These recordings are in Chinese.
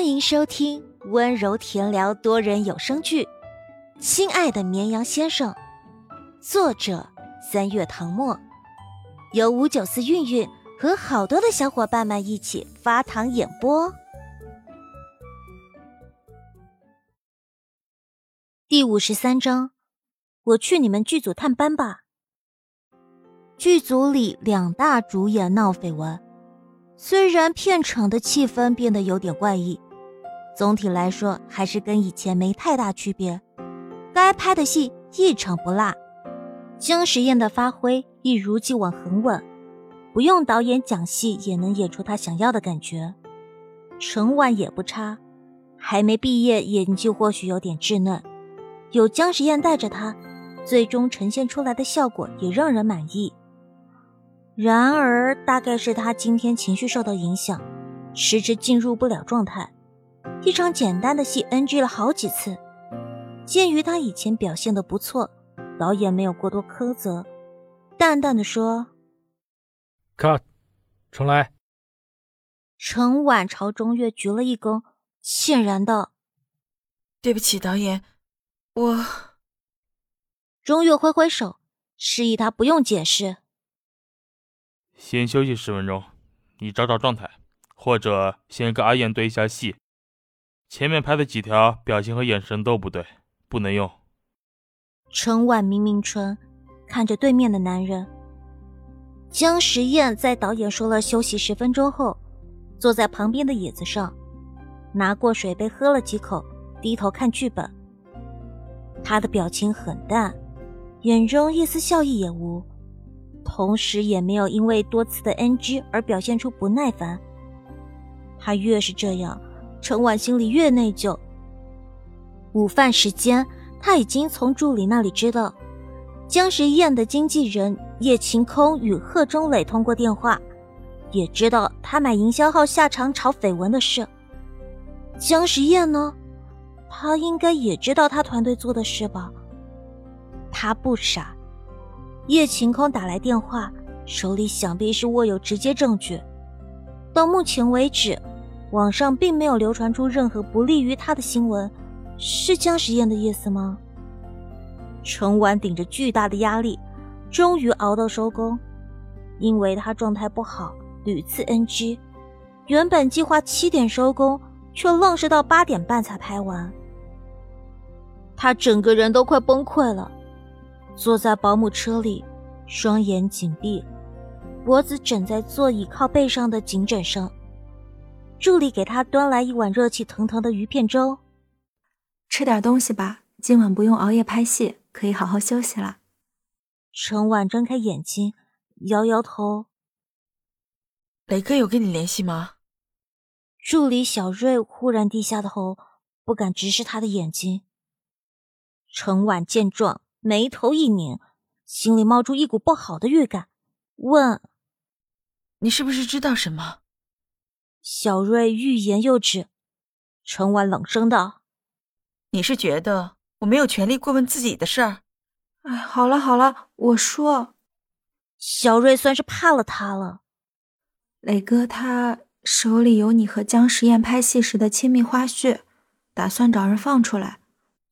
欢迎收听温柔甜聊多人有声剧《亲爱的绵羊先生》，作者三月唐末，由五九四韵韵和好多的小伙伴们一起发糖演播。第五十三章，我去你们剧组探班吧。剧组里两大主演闹绯闻。虽然片场的气氛变得有点怪异，总体来说还是跟以前没太大区别。该拍的戏一场不落，姜时宴的发挥一如既往很稳，不用导演讲戏也能演出他想要的感觉。陈婉也不差，还没毕业，演技或许有点稚嫩，有姜时宴带着他，最终呈现出来的效果也让人满意。然而，大概是他今天情绪受到影响，迟迟进入不了状态。一场简单的戏 NG 了好几次。鉴于他以前表现的不错，导演没有过多苛责，淡淡的说：“Cut，重来。”陈婉朝钟月鞠了一躬，歉然道：“对不起，导演，我……”钟月挥挥手，示意他不用解释。先休息十分钟，你找找状态，或者先跟阿燕对一下戏。前面拍的几条表情和眼神都不对，不能用。陈婉抿抿唇，看着对面的男人。江时宴在导演说了休息十分钟后，坐在旁边的椅子上，拿过水杯喝了几口，低头看剧本。他的表情很淡，眼中一丝笑意也无。同时也没有因为多次的 NG 而表现出不耐烦。他越是这样，陈婉心里越内疚。午饭时间，他已经从助理那里知道江时宴的经纪人叶晴空与贺中磊通过电话，也知道他买营销号下场炒绯闻的事。江时宴呢？他应该也知道他团队做的事吧？他不傻。叶晴空打来电话，手里想必是握有直接证据。到目前为止，网上并没有流传出任何不利于他的新闻，是江时宴的意思吗？陈婉顶着巨大的压力，终于熬到收工。因为他状态不好，屡次 NG，原本计划七点收工，却愣是到八点半才拍完。他整个人都快崩溃了。坐在保姆车里，双眼紧闭，脖子枕在座椅靠背上的颈枕上。助理给他端来一碗热气腾腾的鱼片粥，吃点东西吧，今晚不用熬夜拍戏，可以好好休息了。陈婉睁开眼睛，摇摇头。雷哥有跟你联系吗？助理小瑞忽然低下头，不敢直视他的眼睛。陈婉见状。眉头一拧，心里冒出一股不好的预感，问：“你是不是知道什么？”小瑞欲言又止，陈婉冷声道：“你是觉得我没有权利过问自己的事儿？”哎，好了好了，我说。小瑞算是怕了他了。磊哥他手里有你和姜时宴拍戏时的亲密花絮，打算找人放出来。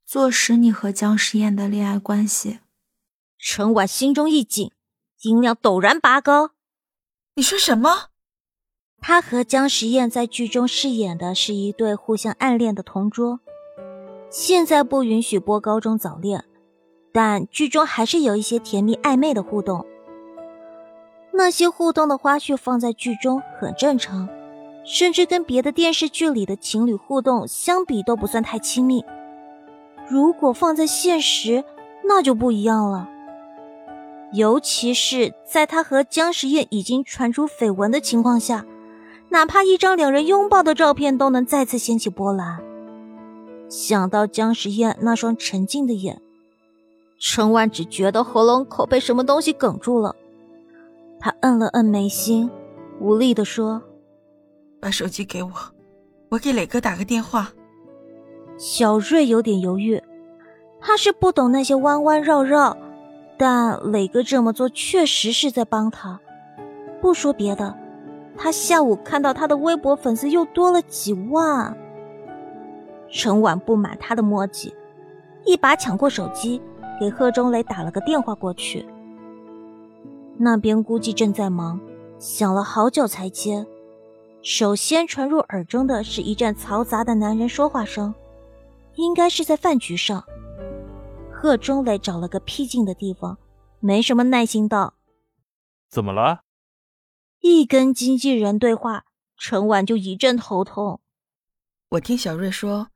坐实你和姜时宴的恋爱关系，陈婉心中一紧，音量陡然拔高。你说什么？他和姜时宴在剧中饰演的是一对互相暗恋的同桌，现在不允许播高中早恋，但剧中还是有一些甜蜜暧昧的互动。那些互动的花絮放在剧中很正常，甚至跟别的电视剧里的情侣互动相比都不算太亲密。如果放在现实，那就不一样了。尤其是在他和姜时宴已经传出绯闻的情况下，哪怕一张两人拥抱的照片都能再次掀起波澜。想到姜时宴那双沉静的眼，陈万只觉得喉咙口被什么东西哽住了。他摁了摁眉心，无力地说：“把手机给我，我给磊哥打个电话。”小瑞有点犹豫，他是不懂那些弯弯绕绕，但磊哥这么做确实是在帮他。不说别的，他下午看到他的微博粉丝又多了几万，陈婉不满他的墨迹，一把抢过手机，给贺中磊打了个电话过去。那边估计正在忙，想了好久才接。首先传入耳中的是一阵嘈杂的男人说话声，应该是在饭局上。贺中磊找了个僻静的地方，没什么耐心道：“怎么了？”一跟经纪人对话，陈婉就一阵头痛。我听小瑞说，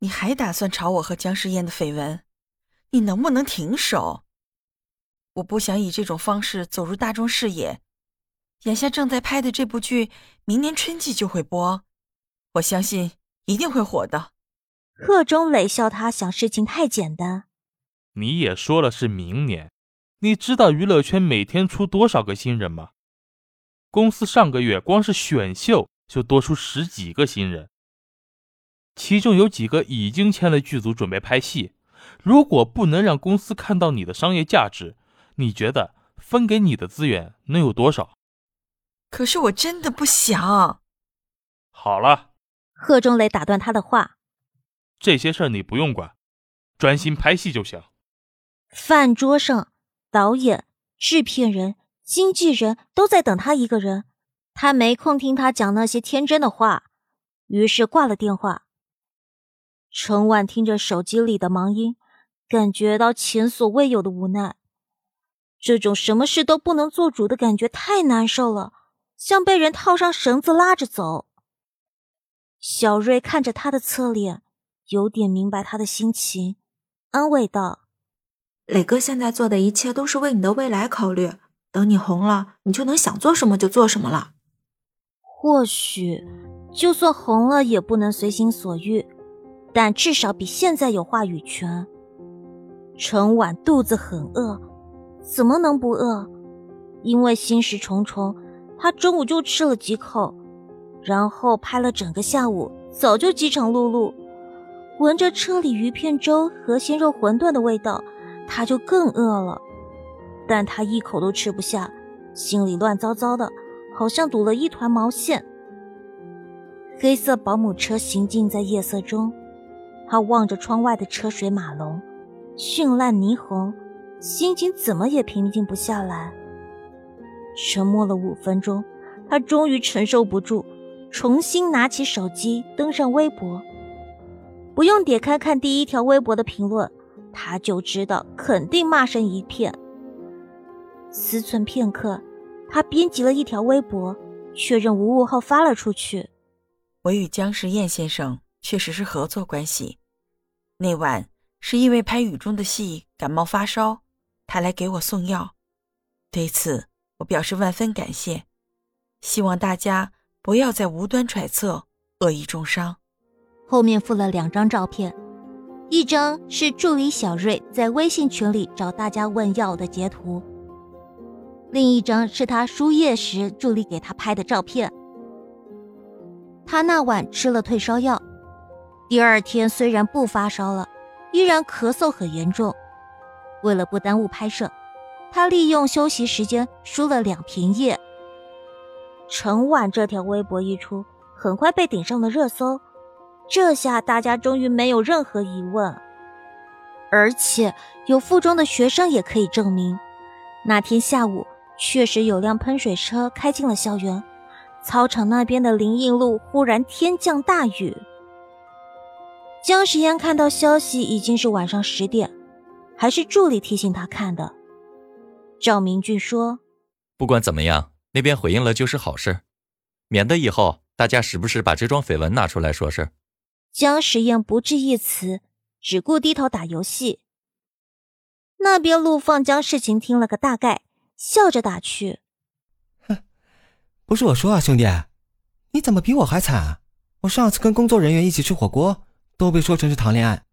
你还打算炒我和姜诗燕的绯闻，你能不能停手？我不想以这种方式走入大众视野。眼下正在拍的这部剧，明年春季就会播，我相信一定会火的。贺中磊笑他想事情太简单。你也说了是明年，你知道娱乐圈每天出多少个新人吗？公司上个月光是选秀就多出十几个新人，其中有几个已经签了剧组准备拍戏。如果不能让公司看到你的商业价值，你觉得分给你的资源能有多少？可是我真的不想。好了，贺中磊打断他的话：“这些事儿你不用管，专心拍戏就行。”饭桌上，导演、制片人、经纪人都在等他一个人，他没空听他讲那些天真的话，于是挂了电话。陈婉听着手机里的忙音，感觉到前所未有的无奈，这种什么事都不能做主的感觉太难受了。像被人套上绳子拉着走。小瑞看着他的侧脸，有点明白他的心情，安慰道：“磊哥现在做的一切都是为你的未来考虑，等你红了，你就能想做什么就做什么了。或许，就算红了也不能随心所欲，但至少比现在有话语权。”陈婉肚子很饿，怎么能不饿？因为心事重重。他中午就吃了几口，然后拍了整个下午，早就饥肠辘辘。闻着车里鱼片粥和鲜肉馄饨的味道，他就更饿了。但他一口都吃不下，心里乱糟糟的，好像堵了一团毛线。黑色保姆车行进在夜色中，他望着窗外的车水马龙、绚烂霓虹，心情怎么也平静不下来。沉默了五分钟，他终于承受不住，重新拿起手机登上微博。不用点开看第一条微博的评论，他就知道肯定骂声一片。思忖片刻，他编辑了一条微博，确认无误后发了出去。我与姜时彦先生确实是合作关系。那晚是因为拍雨中的戏感冒发烧，他来给我送药。对此。我表示万分感谢，希望大家不要再无端揣测，恶意重伤。后面附了两张照片，一张是助理小瑞在微信群里找大家问药的截图，另一张是他输液时助理给他拍的照片。他那晚吃了退烧药，第二天虽然不发烧了，依然咳嗽很严重。为了不耽误拍摄。他利用休息时间输了两瓶液。陈婉这条微博一出，很快被顶上了热搜。这下大家终于没有任何疑问，而且有附中的学生也可以证明，那天下午确实有辆喷水车开进了校园。操场那边的林荫路忽然天降大雨。江时烟看到消息已经是晚上十点，还是助理提醒他看的。赵明俊说：“不管怎么样，那边回应了就是好事，免得以后大家时不时把这桩绯闻拿出来说事。”江时宴不置一词，只顾低头打游戏。那边陆放将事情听了个大概，笑着打趣：“哼，不是我说啊，兄弟，你怎么比我还惨？我上次跟工作人员一起吃火锅，都被说成是谈恋爱。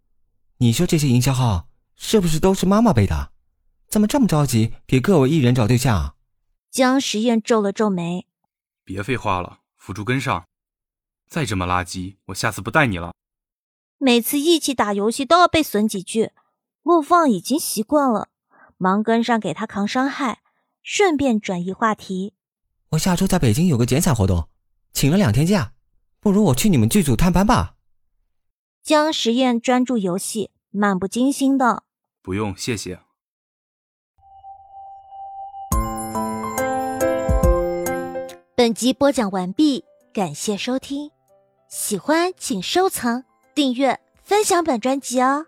你说这些营销号是不是都是妈妈辈的？”怎么这么着急给各位艺人找对象？江时宴皱了皱眉：“别废话了，辅助跟上。再这么垃圾，我下次不带你了。”每次一起打游戏都要被损几句，陆放已经习惯了，忙跟上给他扛伤害，顺便转移话题：“我下周在北京有个剪彩活动，请了两天假，不如我去你们剧组探班吧。”江实验专注游戏，漫不经心的。不用，谢谢。本集播讲完毕，感谢收听，喜欢请收藏、订阅、分享本专辑哦。